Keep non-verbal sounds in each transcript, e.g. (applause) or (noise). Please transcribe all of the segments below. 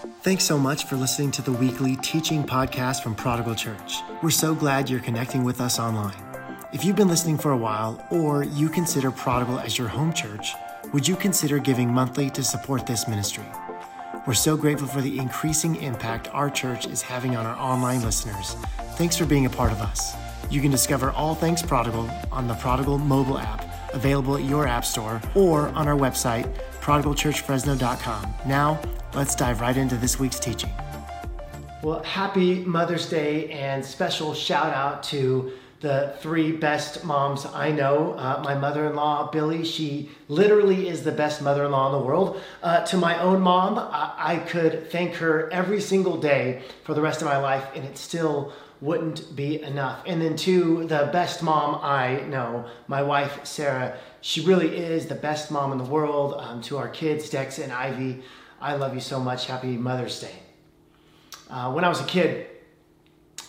Thanks so much for listening to the weekly teaching podcast from Prodigal Church. We're so glad you're connecting with us online. If you've been listening for a while, or you consider Prodigal as your home church, would you consider giving monthly to support this ministry? We're so grateful for the increasing impact our church is having on our online listeners. Thanks for being a part of us. You can discover all things Prodigal on the Prodigal mobile app, available at your app store, or on our website, prodigalchurchfresno.com. Now, let's dive right into this week's teaching. Well, happy Mother's Day and special shout out to the three best moms I know. Uh, my mother in law, Billy, she literally is the best mother in law in the world. Uh, to my own mom, I-, I could thank her every single day for the rest of my life, and it still wouldn't be enough. And then to the best mom I know, my wife, Sarah, she really is the best mom in the world. Um, to our kids, Dex and Ivy, I love you so much. Happy Mother's Day. Uh, when I was a kid,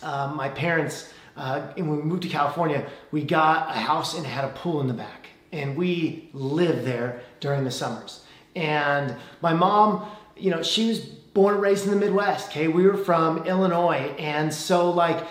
uh, my parents, uh, when we moved to California, we got a house and had a pool in the back. And we lived there during the summers. And my mom, you know, she was born and raised in the Midwest. Okay, we were from Illinois. And so, like,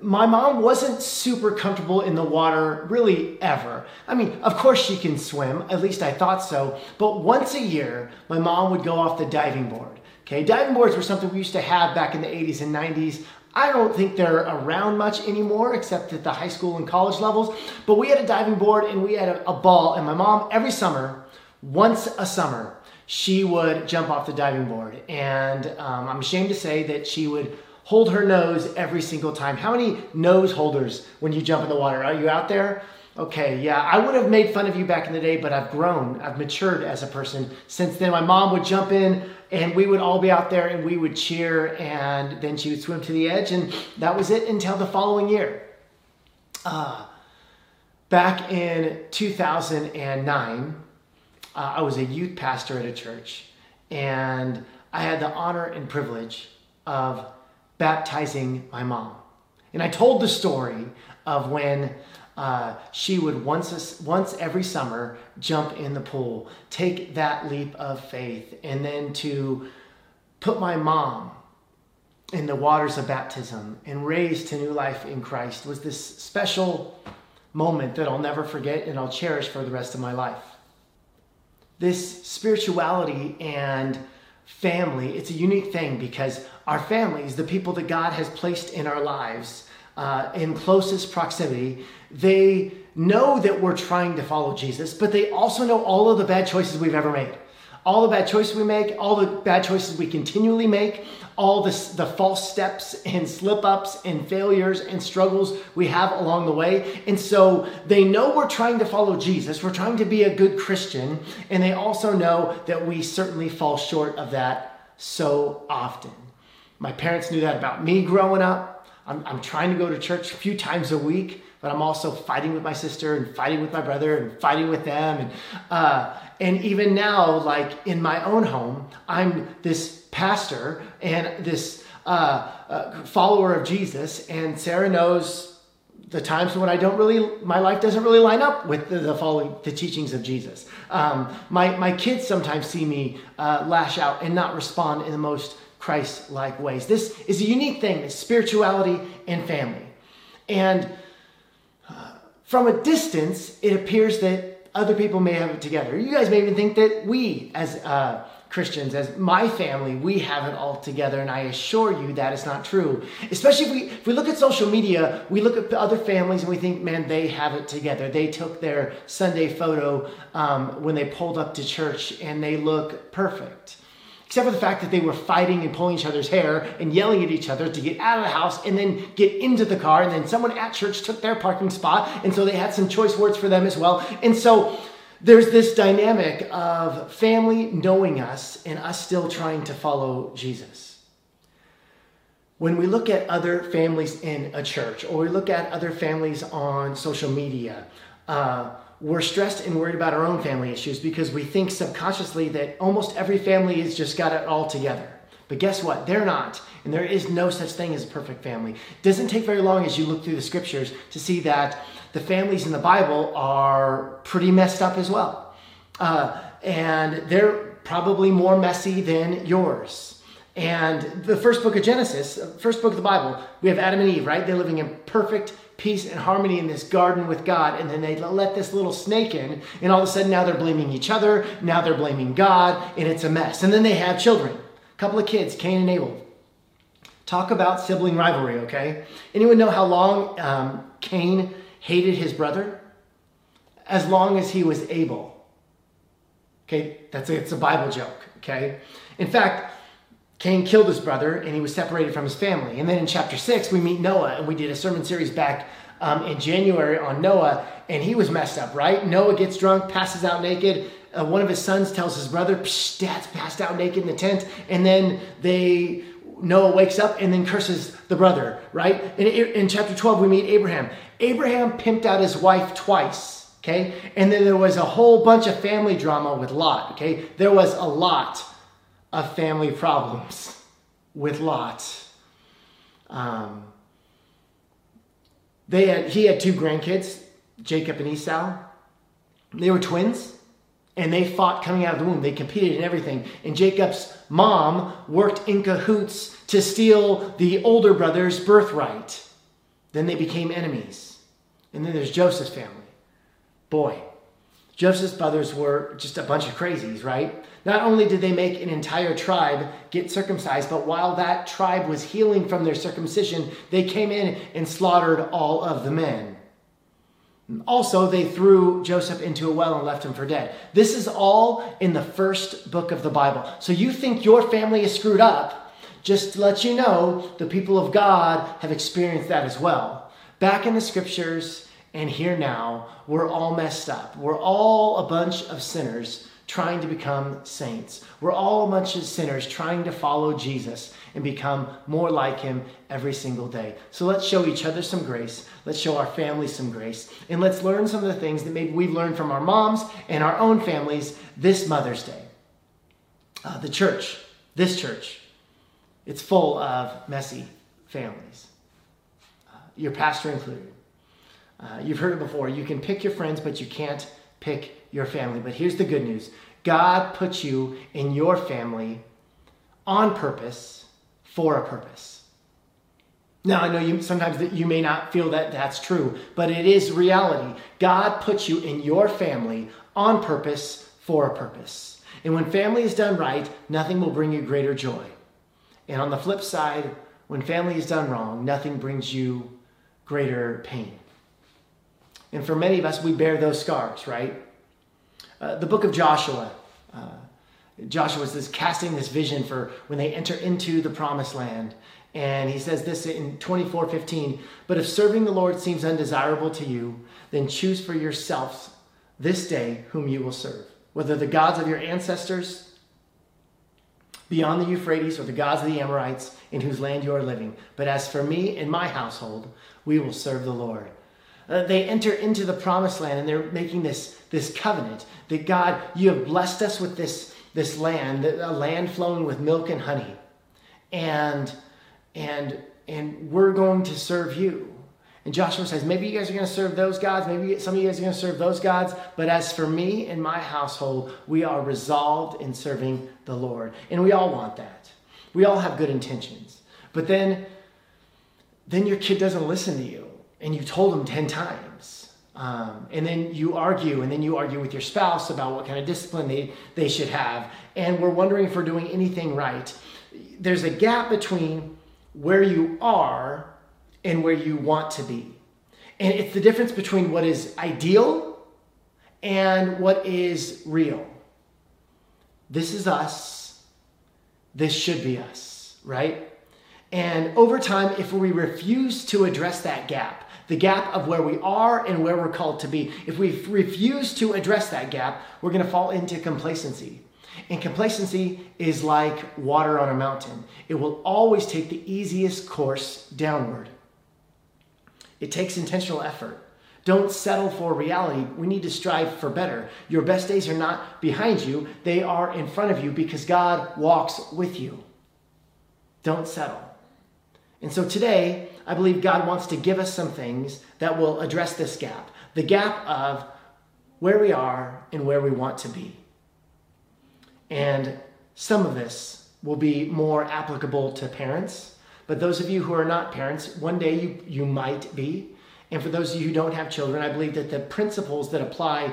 my mom wasn't super comfortable in the water really ever. I mean, of course she can swim, at least I thought so, but once a year, my mom would go off the diving board. Okay, diving boards were something we used to have back in the 80s and 90s. I don't think they're around much anymore, except at the high school and college levels. But we had a diving board and we had a, a ball, and my mom, every summer, once a summer, she would jump off the diving board. And um, I'm ashamed to say that she would hold her nose every single time. How many nose holders when you jump in the water? Are you out there? Okay, yeah, I would have made fun of you back in the day, but I've grown, I've matured as a person. Since then, my mom would jump in and we would all be out there and we would cheer, and then she would swim to the edge, and that was it until the following year. Uh, back in 2009, uh, I was a youth pastor at a church, and I had the honor and privilege of baptizing my mom. And I told the story of when uh, she would once, once every summer jump in the pool, take that leap of faith, and then to put my mom in the waters of baptism and raised to new life in Christ was this special moment that I'll never forget and I'll cherish for the rest of my life. This spirituality and family, it's a unique thing because our families, the people that God has placed in our lives uh, in closest proximity, they know that we're trying to follow Jesus, but they also know all of the bad choices we've ever made. All the bad choices we make, all the bad choices we continually make, all the, the false steps and slip ups and failures and struggles we have along the way. And so they know we're trying to follow Jesus, we're trying to be a good Christian, and they also know that we certainly fall short of that so often. My parents knew that about me growing up. I'm, I'm trying to go to church a few times a week, but I'm also fighting with my sister and fighting with my brother and fighting with them. And, uh, and even now, like in my own home, I'm this pastor and this uh, uh, follower of Jesus, and Sarah knows the times when I don't really, my life doesn't really line up with the, the following, the teachings of Jesus. Um, my, my kids sometimes see me uh, lash out and not respond in the most Christ like ways. This is a unique thing spirituality and family. And from a distance, it appears that other people may have it together. You guys may even think that we, as uh, Christians, as my family, we have it all together, and I assure you that is not true. Especially if we, if we look at social media, we look at other families and we think, man, they have it together. They took their Sunday photo um, when they pulled up to church and they look perfect except for the fact that they were fighting and pulling each other's hair and yelling at each other to get out of the house and then get into the car. And then someone at church took their parking spot, and so they had some choice words for them as well. And so there's this dynamic of family knowing us and us still trying to follow Jesus. When we look at other families in a church or we look at other families on social media, uh, we're stressed and worried about our own family issues because we think subconsciously that almost every family has just got it all together. But guess what? They're not. And there is no such thing as a perfect family. It doesn't take very long as you look through the scriptures to see that the families in the Bible are pretty messed up as well. Uh, and they're probably more messy than yours. And the first book of Genesis, first book of the Bible, we have Adam and Eve, right? They're living in perfect peace and harmony in this garden with God. And then they let this little snake in, and all of a sudden now they're blaming each other. Now they're blaming God, and it's a mess. And then they have children, a couple of kids, Cain and Abel. Talk about sibling rivalry, okay? Anyone know how long um, Cain hated his brother? As long as he was able. Okay, that's a, it's a Bible joke, okay? In fact, Cain killed his brother and he was separated from his family. And then in chapter six, we meet Noah, and we did a sermon series back um, in January on Noah, and he was messed up, right? Noah gets drunk, passes out naked. Uh, one of his sons tells his brother, Dad's passed out naked in the tent. And then they Noah wakes up and then curses the brother, right? In, in chapter 12, we meet Abraham. Abraham pimped out his wife twice, okay? And then there was a whole bunch of family drama with Lot, okay? There was a lot of family problems with Lot. Um, they had, he had two grandkids, Jacob and Esau. They were twins, and they fought coming out of the womb. They competed in everything. And Jacob's mom worked in cahoots to steal the older brother's birthright. Then they became enemies. And then there's Joseph's family. Boy, Joseph's brothers were just a bunch of crazies, right? Not only did they make an entire tribe get circumcised, but while that tribe was healing from their circumcision, they came in and slaughtered all of the men. Also, they threw Joseph into a well and left him for dead. This is all in the first book of the Bible. So you think your family is screwed up. Just to let you know, the people of God have experienced that as well. Back in the scriptures, and here now, we're all messed up. We're all a bunch of sinners trying to become saints. We're all a bunch of sinners trying to follow Jesus and become more like him every single day. So let's show each other some grace. Let's show our families some grace. And let's learn some of the things that maybe we've learned from our moms and our own families this Mother's Day. Uh, the church, this church, it's full of messy families, uh, your pastor included. Uh, you've heard it before. You can pick your friends, but you can't pick your family. But here's the good news God put you in your family on purpose for a purpose. Now, I know you sometimes that you may not feel that that's true, but it is reality. God puts you in your family on purpose for a purpose. And when family is done right, nothing will bring you greater joy. And on the flip side, when family is done wrong, nothing brings you greater pain. And for many of us, we bear those scars, right? Uh, the book of Joshua. Uh, Joshua is casting this vision for when they enter into the promised land. And he says this in 24 15. But if serving the Lord seems undesirable to you, then choose for yourselves this day whom you will serve, whether the gods of your ancestors beyond the Euphrates or the gods of the Amorites in whose land you are living. But as for me and my household, we will serve the Lord. Uh, they enter into the promised land and they're making this, this covenant that God, you have blessed us with this, this land, a land flowing with milk and honey. And, and, and we're going to serve you. And Joshua says, maybe you guys are going to serve those gods. Maybe some of you guys are going to serve those gods. But as for me and my household, we are resolved in serving the Lord. And we all want that. We all have good intentions. But then, then your kid doesn't listen to you and you told them 10 times. Um, and then you argue, and then you argue with your spouse about what kind of discipline they, they should have. And we're wondering if we're doing anything right. There's a gap between where you are and where you want to be. And it's the difference between what is ideal and what is real. This is us. This should be us, right? And over time, if we refuse to address that gap, the gap of where we are and where we're called to be. If we refuse to address that gap, we're going to fall into complacency. And complacency is like water on a mountain, it will always take the easiest course downward. It takes intentional effort. Don't settle for reality. We need to strive for better. Your best days are not behind you, they are in front of you because God walks with you. Don't settle. And so today, I believe God wants to give us some things that will address this gap the gap of where we are and where we want to be. And some of this will be more applicable to parents. But those of you who are not parents, one day you, you might be. And for those of you who don't have children, I believe that the principles that apply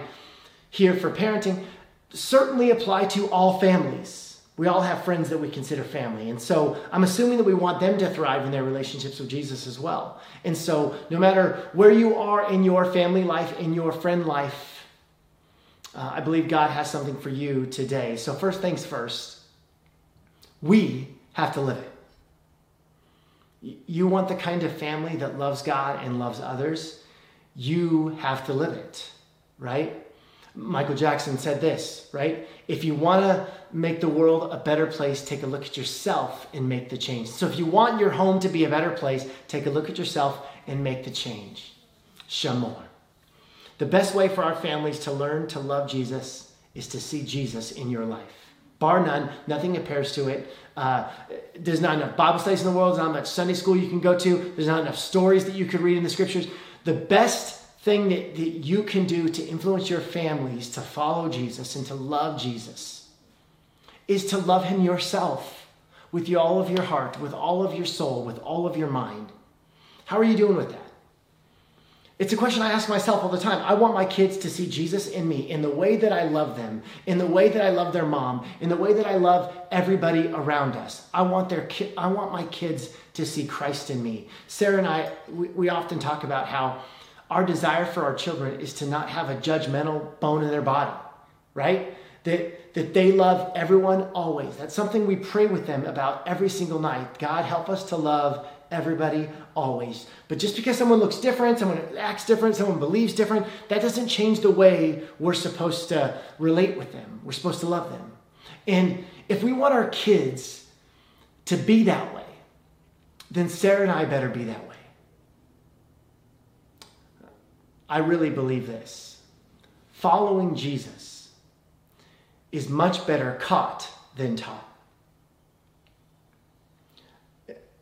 here for parenting certainly apply to all families. We all have friends that we consider family. And so I'm assuming that we want them to thrive in their relationships with Jesus as well. And so no matter where you are in your family life, in your friend life, uh, I believe God has something for you today. So, first things first, we have to live it. You want the kind of family that loves God and loves others, you have to live it, right? Michael Jackson said this, right? If you want to make the world a better place, take a look at yourself and make the change. So if you want your home to be a better place, take a look at yourself and make the change. Shamor. The best way for our families to learn to love Jesus is to see Jesus in your life. Bar none, nothing compares to it. Uh, there's not enough Bible studies in the world. There's not much Sunday school you can go to. There's not enough stories that you could read in the scriptures. The best thing that, that you can do to influence your families to follow Jesus and to love Jesus is to love him yourself with all of your heart, with all of your soul, with all of your mind. How are you doing with that? It's a question I ask myself all the time. I want my kids to see Jesus in me, in the way that I love them, in the way that I love their mom, in the way that I love everybody around us. I want their ki- I want my kids to see Christ in me. Sarah and I, we, we often talk about how our desire for our children is to not have a judgmental bone in their body, right? That, that they love everyone always. That's something we pray with them about every single night. God, help us to love everybody always. But just because someone looks different, someone acts different, someone believes different, that doesn't change the way we're supposed to relate with them. We're supposed to love them. And if we want our kids to be that way, then Sarah and I better be that way. I really believe this. Following Jesus is much better caught than taught.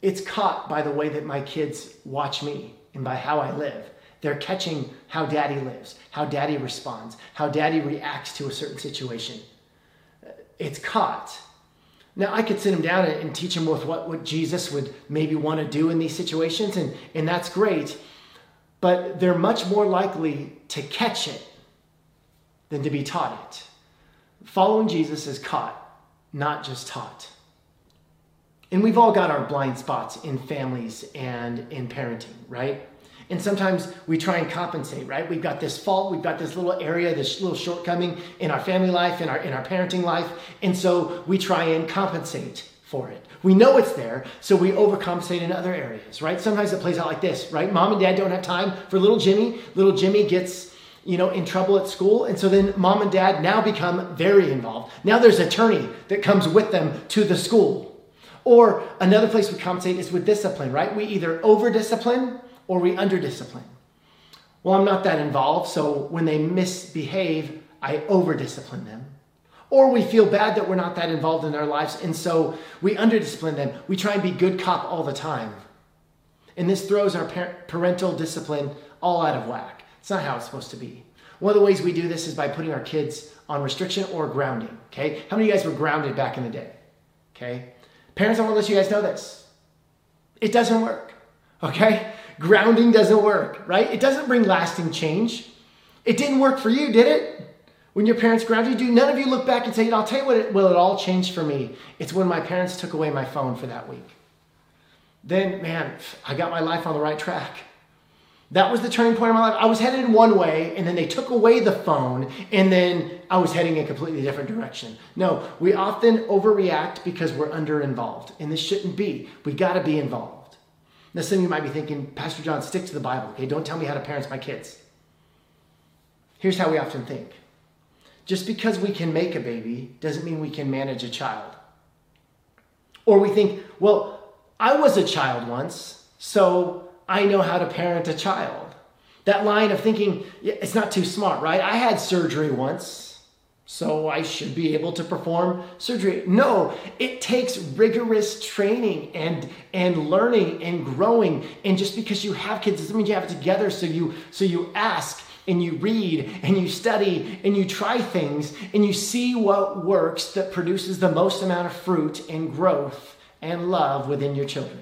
It's caught by the way that my kids watch me and by how I live. They're catching how daddy lives, how daddy responds, how daddy reacts to a certain situation. It's caught. Now, I could sit them down and teach them with what, what Jesus would maybe want to do in these situations, and, and that's great but they're much more likely to catch it than to be taught it. Following Jesus is caught, not just taught. And we've all got our blind spots in families and in parenting, right? And sometimes we try and compensate, right? We've got this fault, we've got this little area, this little shortcoming in our family life, in our in our parenting life, and so we try and compensate for it. We know it's there, so we overcompensate in other areas, right? Sometimes it plays out like this, right? Mom and dad don't have time for little Jimmy. Little Jimmy gets, you know, in trouble at school, and so then mom and dad now become very involved. Now there's attorney that comes with them to the school. Or another place we compensate is with discipline, right? We either over discipline or we under discipline. Well, I'm not that involved, so when they misbehave, I over discipline them. Or we feel bad that we're not that involved in their lives, and so we underdiscipline them. We try and be good cop all the time. And this throws our parental discipline all out of whack. It's not how it's supposed to be. One of the ways we do this is by putting our kids on restriction or grounding. Okay? How many of you guys were grounded back in the day? Okay? Parents, I want to let you guys know this. It doesn't work. Okay? Grounding doesn't work, right? It doesn't bring lasting change. It didn't work for you, did it? When your parents grounded you, none of you look back and say, I'll tell you what, it, will it all changed for me? It's when my parents took away my phone for that week. Then, man, I got my life on the right track. That was the turning point of my life. I was headed in one way, and then they took away the phone, and then I was heading in a completely different direction. No, we often overreact because we're under involved, and this shouldn't be. We got to be involved. Now, some of you might be thinking, Pastor John, stick to the Bible, okay? Don't tell me how to parent my kids. Here's how we often think just because we can make a baby doesn't mean we can manage a child. Or we think, well, I was a child once, so I know how to parent a child. That line of thinking, it's not too smart, right? I had surgery once, so I should be able to perform surgery. No, it takes rigorous training and and learning and growing. And just because you have kids doesn't mean you have it together. So you so you ask and you read and you study and you try things and you see what works that produces the most amount of fruit and growth and love within your children.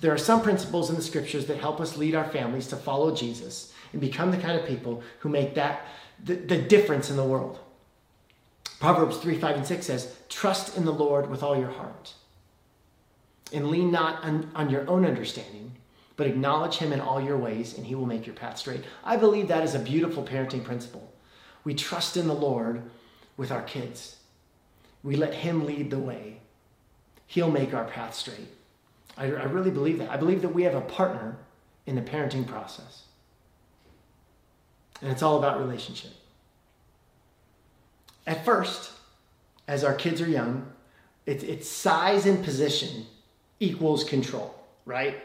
There are some principles in the scriptures that help us lead our families to follow Jesus and become the kind of people who make that the, the difference in the world. Proverbs 3, 5, and 6 says, Trust in the Lord with all your heart and lean not on, on your own understanding but acknowledge him in all your ways and he will make your path straight. I believe that is a beautiful parenting principle. We trust in the Lord with our kids. We let him lead the way. He'll make our path straight. I, I really believe that. I believe that we have a partner in the parenting process. And it's all about relationship. At first, as our kids are young, it's, it's size and position equals control, right?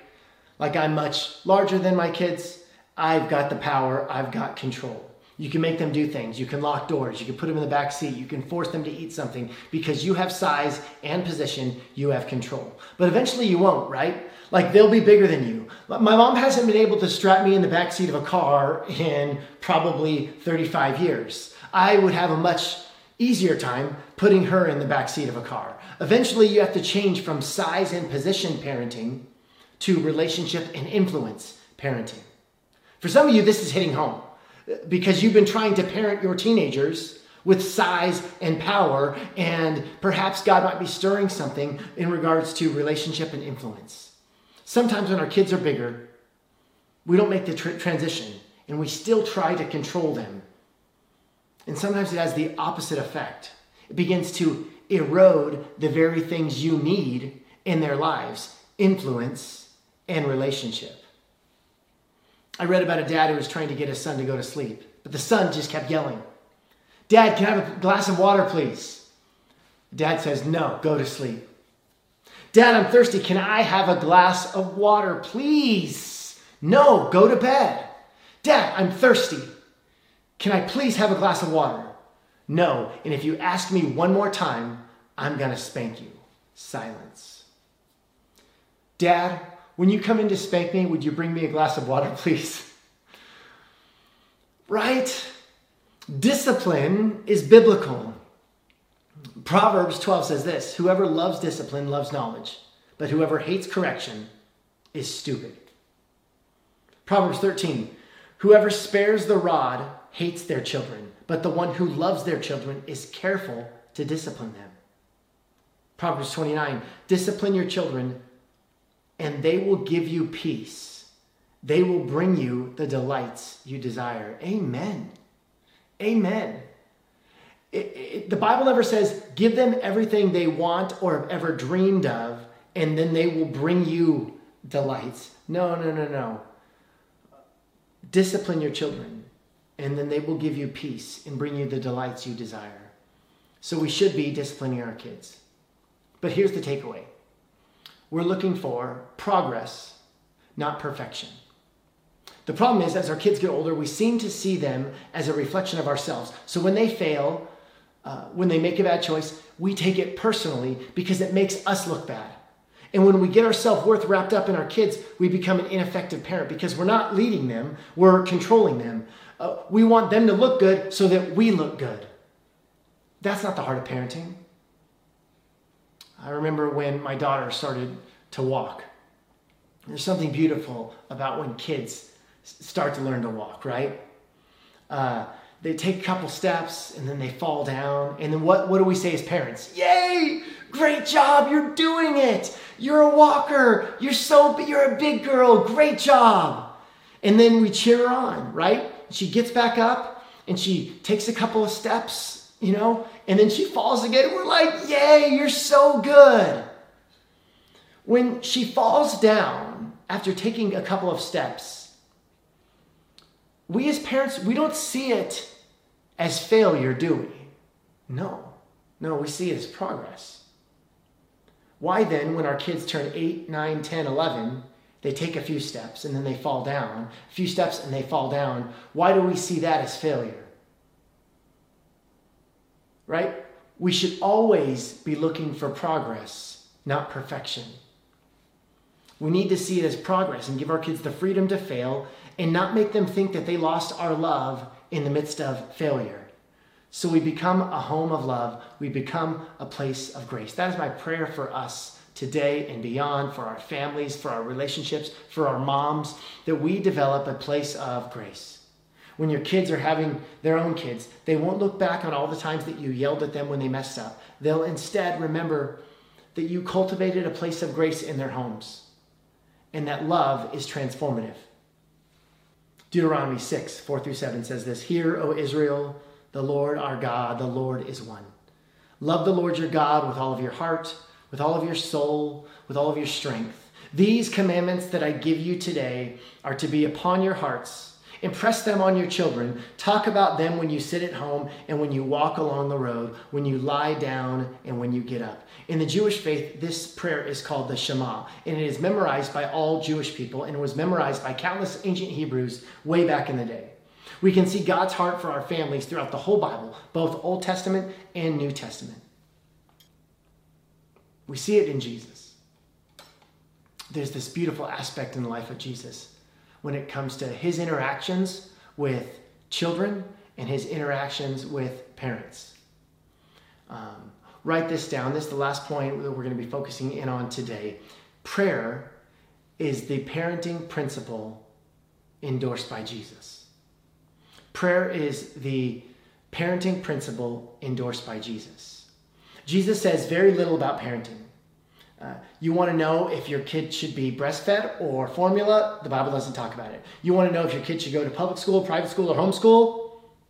Like I'm much larger than my kids. I've got the power, I've got control. You can make them do things. You can lock doors. You can put them in the back seat. You can force them to eat something because you have size and position. You have control. But eventually you won't, right? Like they'll be bigger than you. My mom hasn't been able to strap me in the back seat of a car in probably 35 years. I would have a much easier time putting her in the back seat of a car. Eventually you have to change from size and position parenting to relationship and influence parenting. For some of you, this is hitting home because you've been trying to parent your teenagers with size and power, and perhaps God might be stirring something in regards to relationship and influence. Sometimes when our kids are bigger, we don't make the tr- transition and we still try to control them. And sometimes it has the opposite effect. It begins to erode the very things you need in their lives influence and relationship. I read about a dad who was trying to get his son to go to sleep, but the son just kept yelling, Dad, can I have a glass of water, please? Dad says, No, go to sleep. Dad, I'm thirsty. Can I have a glass of water, please? No, go to bed. Dad, I'm thirsty. Can I please have a glass of water? No, and if you ask me one more time, I'm going to spank you. Silence. Dad, when you come in to spank me, would you bring me a glass of water, (laughs) please? Right? Discipline is biblical. Proverbs 12 says this Whoever loves discipline loves knowledge, but whoever hates correction is stupid. Proverbs 13 Whoever spares the rod hates their children, but the one who loves their children is careful to discipline them. Proverbs 29 Discipline your children and they will give you peace. They will bring you the delights you desire. Amen. Amen. It, it, the Bible never says, give them everything they want or have ever dreamed of, and then they will bring you delights. No, no, no, no. Discipline your children, and then they will give you peace and bring you the delights you desire. So we should be disciplining our kids. But here's the takeaway we're looking for progress, not perfection. The problem is, as our kids get older, we seem to see them as a reflection of ourselves. So when they fail, uh, when they make a bad choice, we take it personally because it makes us look bad. And when we get our self worth wrapped up in our kids, we become an ineffective parent because we're not leading them, we're controlling them. Uh, we want them to look good so that we look good. That's not the heart of parenting. I remember when my daughter started to walk. There's something beautiful about when kids start to learn to walk, right? Uh, they take a couple steps and then they fall down. And then what, what do we say as parents? Yay! Great job! You're doing it! You're a walker! You're so you're a big girl! Great job! And then we cheer her on, right? She gets back up and she takes a couple of steps, you know, and then she falls again. We're like, Yay, you're so good. When she falls down after taking a couple of steps, we as parents, we don't see it as failure, do we? No. No, we see it as progress. Why then, when our kids turn 8, 9, 10, 11, they take a few steps and then they fall down, a few steps and they fall down, why do we see that as failure? Right? We should always be looking for progress, not perfection. We need to see it as progress and give our kids the freedom to fail and not make them think that they lost our love in the midst of failure. So we become a home of love. We become a place of grace. That is my prayer for us today and beyond, for our families, for our relationships, for our moms, that we develop a place of grace. When your kids are having their own kids, they won't look back on all the times that you yelled at them when they messed up. They'll instead remember that you cultivated a place of grace in their homes and that love is transformative. Deuteronomy 6, 4 through 7 says this Hear, O Israel, the Lord our God, the Lord is one. Love the Lord your God with all of your heart, with all of your soul, with all of your strength. These commandments that I give you today are to be upon your hearts Impress them on your children. Talk about them when you sit at home and when you walk along the road, when you lie down and when you get up. In the Jewish faith, this prayer is called the Shema, and it is memorized by all Jewish people and it was memorized by countless ancient Hebrews way back in the day. We can see God's heart for our families throughout the whole Bible, both Old Testament and New Testament. We see it in Jesus. There's this beautiful aspect in the life of Jesus when it comes to his interactions with children and his interactions with parents. Um, write this down. This is the last point that we're going to be focusing in on today. Prayer is the parenting principle endorsed by Jesus. Prayer is the parenting principle endorsed by Jesus. Jesus says very little about parenting. Uh, you want to know if your kid should be breastfed or formula? The Bible doesn't talk about it. You want to know if your kid should go to public school, private school, or homeschool?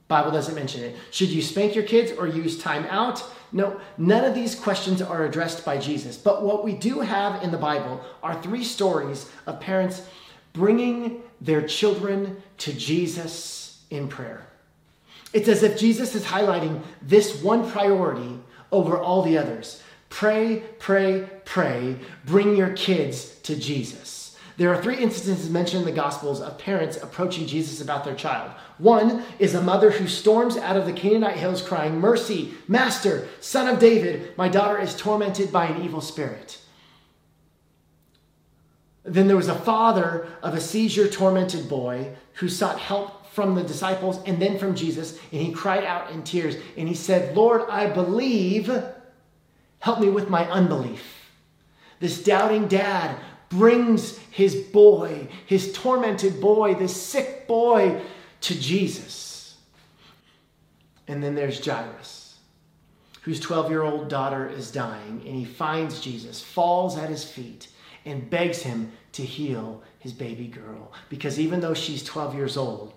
Bible doesn't mention it. Should you spank your kids or use time out? No, none of these questions are addressed by Jesus. But what we do have in the Bible are three stories of parents bringing their children to Jesus in prayer. It's as if Jesus is highlighting this one priority over all the others. Pray, pray, pray. Bring your kids to Jesus. There are three instances mentioned in the Gospels of parents approaching Jesus about their child. One is a mother who storms out of the Canaanite hills crying, Mercy, Master, Son of David, my daughter is tormented by an evil spirit. Then there was a father of a seizure tormented boy who sought help from the disciples and then from Jesus, and he cried out in tears and he said, Lord, I believe Help me with my unbelief. This doubting dad brings his boy, his tormented boy, this sick boy, to Jesus. And then there's Jairus, whose 12 year old daughter is dying, and he finds Jesus, falls at his feet, and begs him to heal his baby girl. Because even though she's 12 years old,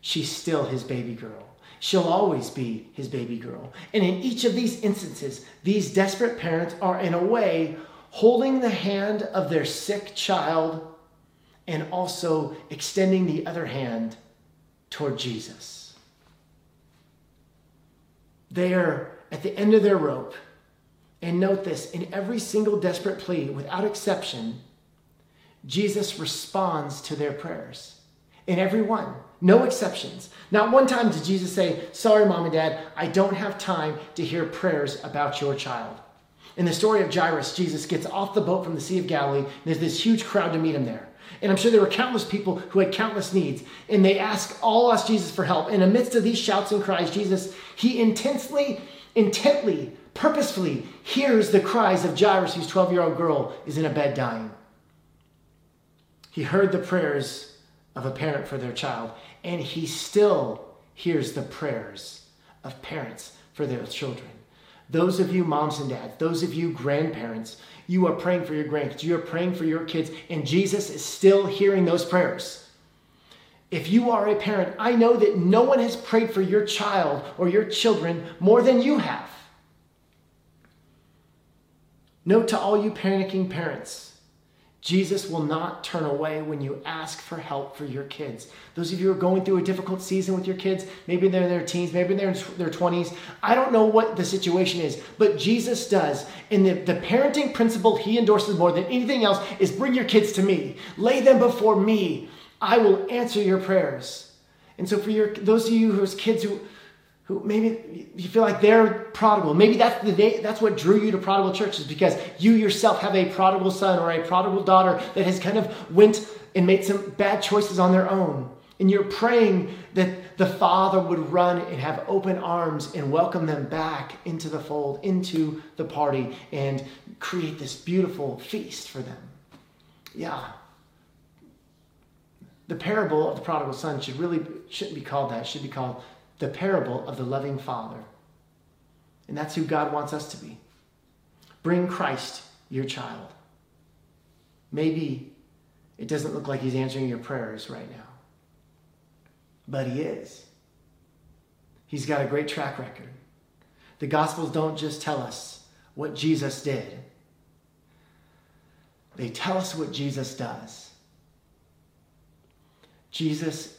she's still his baby girl. She'll always be his baby girl. And in each of these instances, these desperate parents are, in a way, holding the hand of their sick child and also extending the other hand toward Jesus. They are at the end of their rope. And note this in every single desperate plea, without exception, Jesus responds to their prayers. In every one. No exceptions. Not one time did Jesus say, Sorry, mom and dad, I don't have time to hear prayers about your child. In the story of Jairus, Jesus gets off the boat from the Sea of Galilee, and there's this huge crowd to meet him there. And I'm sure there were countless people who had countless needs. And they ask, all ask Jesus for help. And amidst of these shouts and cries, Jesus, he intensely, intently, purposefully hears the cries of Jairus, whose 12 year old girl is in a bed dying. He heard the prayers of a parent for their child, and he still hears the prayers of parents for their children. Those of you moms and dads, those of you grandparents, you are praying for your grandkids, you are praying for your kids, and Jesus is still hearing those prayers. If you are a parent, I know that no one has prayed for your child or your children more than you have. Note to all you panicking parents Jesus will not turn away when you ask for help for your kids. Those of you who are going through a difficult season with your kids, maybe they're in their teens, maybe they're in their 20s. I don't know what the situation is, but Jesus does. And the, the parenting principle he endorses more than anything else is bring your kids to me, lay them before me. I will answer your prayers. And so, for your, those of you whose kids who who maybe you feel like they're prodigal. Maybe that's the day, that's what drew you to prodigal churches because you yourself have a prodigal son or a prodigal daughter that has kind of went and made some bad choices on their own. And you're praying that the father would run and have open arms and welcome them back into the fold, into the party, and create this beautiful feast for them. Yeah. The parable of the prodigal son should really shouldn't be called that. It should be called the parable of the loving father. And that's who God wants us to be. Bring Christ, your child. Maybe it doesn't look like he's answering your prayers right now, but he is. He's got a great track record. The Gospels don't just tell us what Jesus did, they tell us what Jesus does. Jesus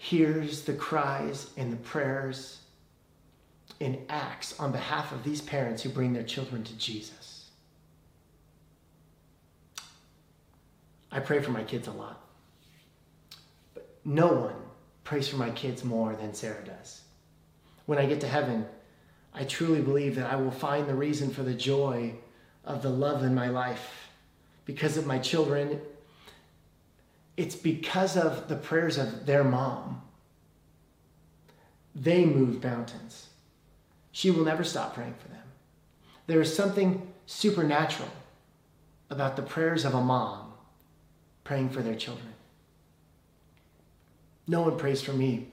hears the cries and the prayers and acts on behalf of these parents who bring their children to Jesus. I pray for my kids a lot. But no one prays for my kids more than Sarah does. When I get to heaven, I truly believe that I will find the reason for the joy of the love in my life because of my children it's because of the prayers of their mom. They moved mountains. She will never stop praying for them. There is something supernatural about the prayers of a mom praying for their children. No one prays for me,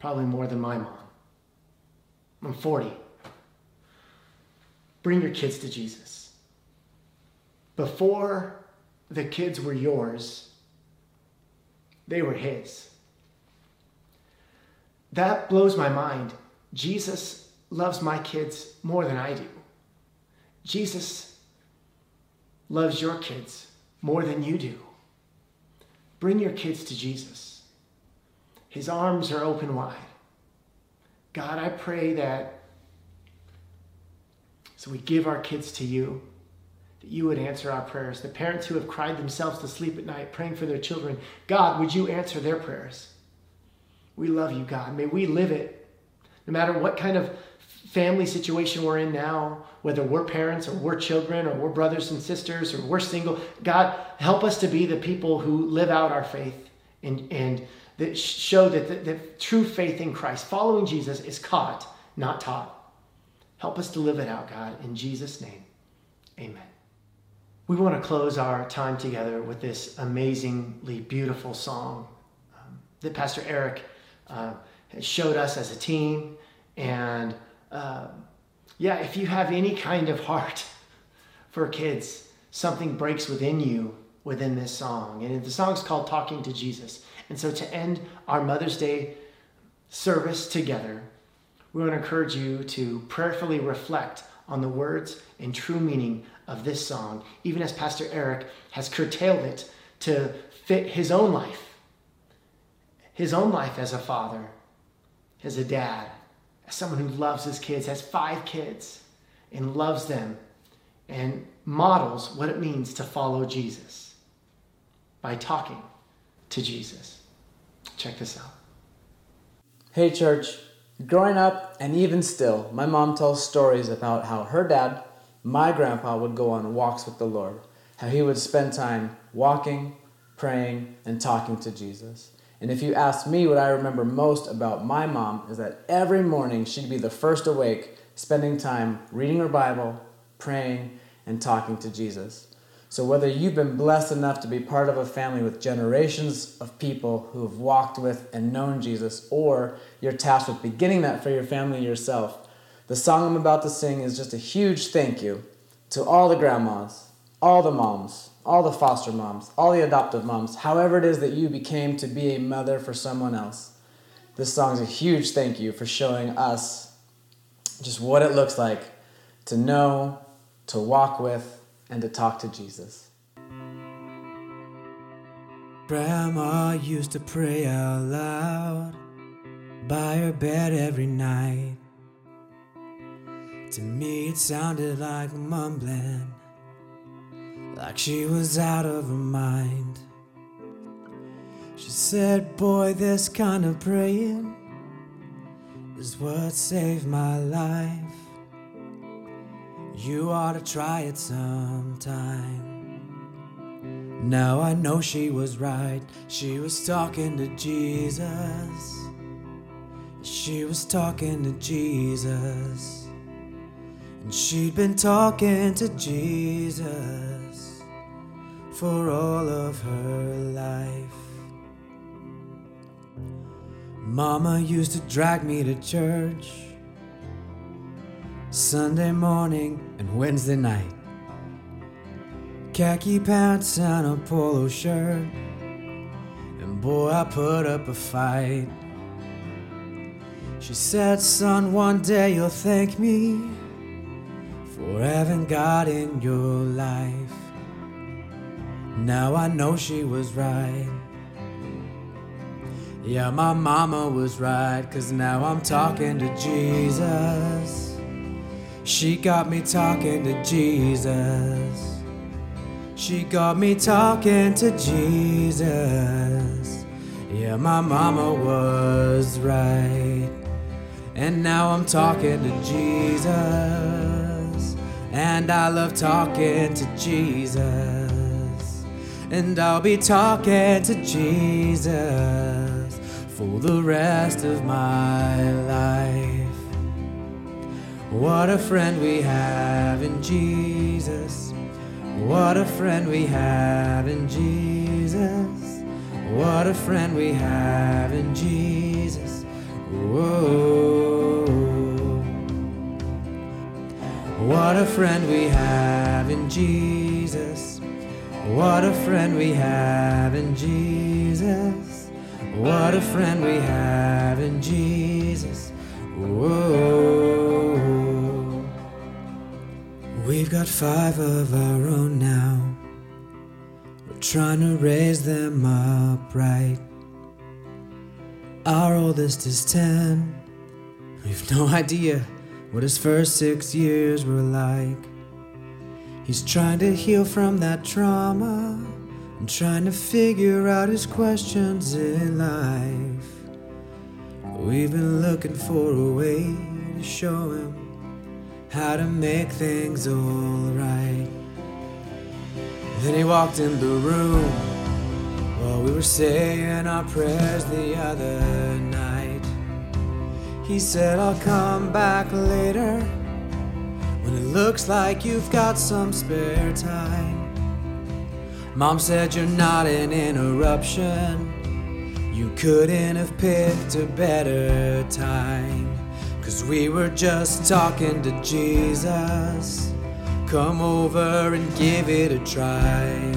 probably more than my mom. I'm 40. Bring your kids to Jesus. Before the kids were yours, they were his. That blows my mind. Jesus loves my kids more than I do. Jesus loves your kids more than you do. Bring your kids to Jesus. His arms are open wide. God, I pray that so we give our kids to you you would answer our prayers. The parents who have cried themselves to sleep at night praying for their children, God, would you answer their prayers? We love you, God. May we live it. No matter what kind of family situation we're in now, whether we're parents or we're children or we're brothers and sisters or we're single, God, help us to be the people who live out our faith and, and that show that the, the true faith in Christ, following Jesus, is caught, not taught. Help us to live it out, God. In Jesus' name, amen. We want to close our time together with this amazingly beautiful song um, that Pastor Eric uh, showed us as a team. And uh, yeah, if you have any kind of heart (laughs) for kids, something breaks within you within this song. And the song is called Talking to Jesus. And so to end our Mother's Day service together, we want to encourage you to prayerfully reflect on the words and true meaning of this song, even as Pastor Eric has curtailed it to fit his own life, his own life as a father, as a dad, as someone who loves his kids, has five kids, and loves them, and models what it means to follow Jesus by talking to Jesus. Check this out. Hey, church. Growing up, and even still, my mom tells stories about how her dad my grandpa would go on walks with the Lord, how he would spend time walking, praying, and talking to Jesus. And if you ask me what I remember most about my mom, is that every morning she'd be the first awake, spending time reading her Bible, praying, and talking to Jesus. So, whether you've been blessed enough to be part of a family with generations of people who have walked with and known Jesus, or you're tasked with beginning that for your family yourself, the song I'm about to sing is just a huge thank you to all the grandmas, all the moms, all the foster moms, all the adoptive moms, however it is that you became to be a mother for someone else. This song is a huge thank you for showing us just what it looks like to know, to walk with, and to talk to Jesus. Grandma used to pray out loud by her bed every night. To me, it sounded like mumbling, like she was out of her mind. She said, Boy, this kind of praying is what saved my life. You ought to try it sometime. Now I know she was right. She was talking to Jesus. She was talking to Jesus. And she'd been talking to Jesus for all of her life. Mama used to drag me to church Sunday morning and Wednesday night. Khaki pants and a polo shirt. And boy, I put up a fight. She said, Son, one day you'll thank me for having God in your life. Now I know she was right. Yeah, my mama was right, cause now I'm talking to Jesus. She got me talking to Jesus. She got me talking to Jesus. Yeah, my mama was right. And now I'm talking to Jesus. And I love talking to Jesus. And I'll be talking to Jesus for the rest of my life. What a friend we have in Jesus. What a friend we have in Jesus. What a friend we have in Jesus. Whoa. What a friend we have in Jesus. What a friend we have in Jesus. What a friend we have in Jesus. Whoa. We've got five of our own now. We're trying to raise them up right. Our oldest is ten. We've no (laughs) idea what his first six years were like. He's trying to heal from that trauma and trying to figure out his questions in life. We've been looking for a way to show him how to make things alright. Then he walked in the room while we were saying our prayers the other night. He said, I'll come back later when it looks like you've got some spare time. Mom said, You're not an interruption. You couldn't have picked a better time. Cause we were just talking to Jesus. Come over and give it a try.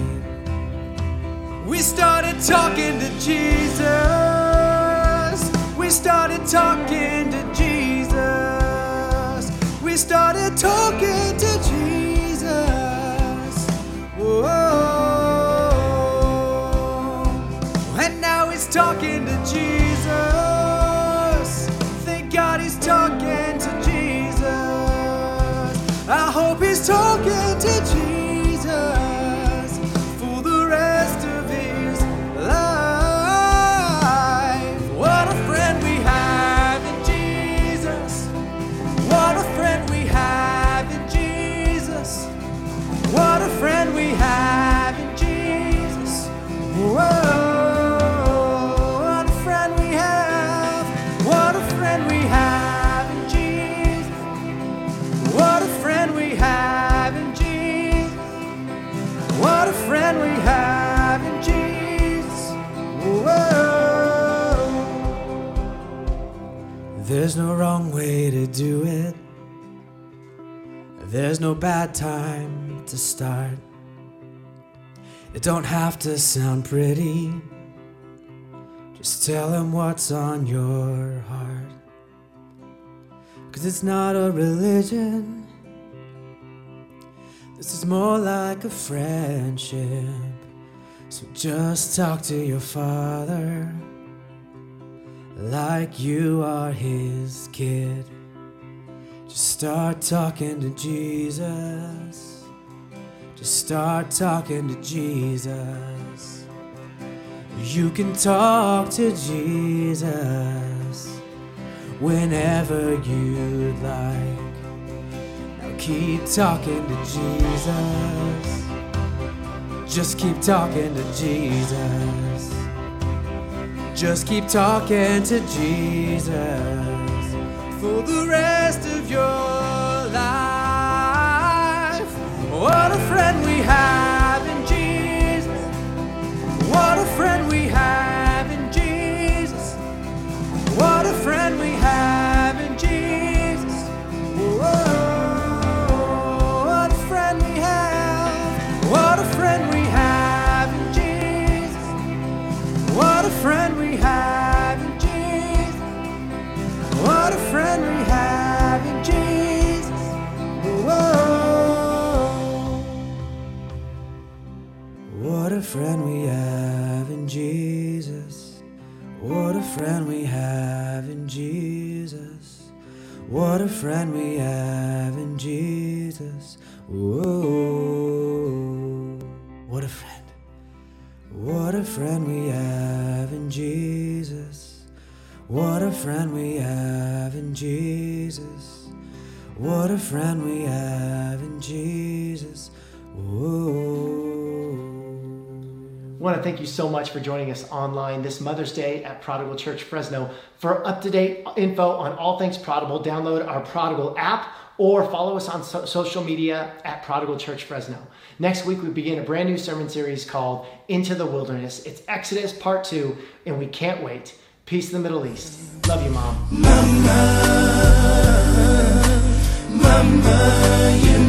We started talking to Jesus. Started talking to Jesus. We started talking to Jesus. Whoa. There's no wrong way to do it. There's no bad time to start. It don't have to sound pretty. Just tell him what's on your heart. Cause it's not a religion. This is more like a friendship. So just talk to your father like you are his kid. Just start talking to Jesus. Just start talking to Jesus. You can talk to Jesus whenever you'd like. Now keep talking to Jesus. Just keep talking to Jesus. Just keep talking to Jesus for the rest of your life. What a friend we have friend we have in Jesus. Whoa. What a friend. What a friend we have in Jesus. What a friend we have in Jesus. What a friend we have thank you so much for joining us online this Mother's Day at Prodigal Church Fresno. For up to date info on all things Prodigal, download our Prodigal app or follow us on so- social media at Prodigal Church Fresno. Next week, we begin a brand new sermon series called Into the Wilderness. It's Exodus Part 2, and we can't wait. Peace in the Middle East. Love you, Mom. Mama, Mama, you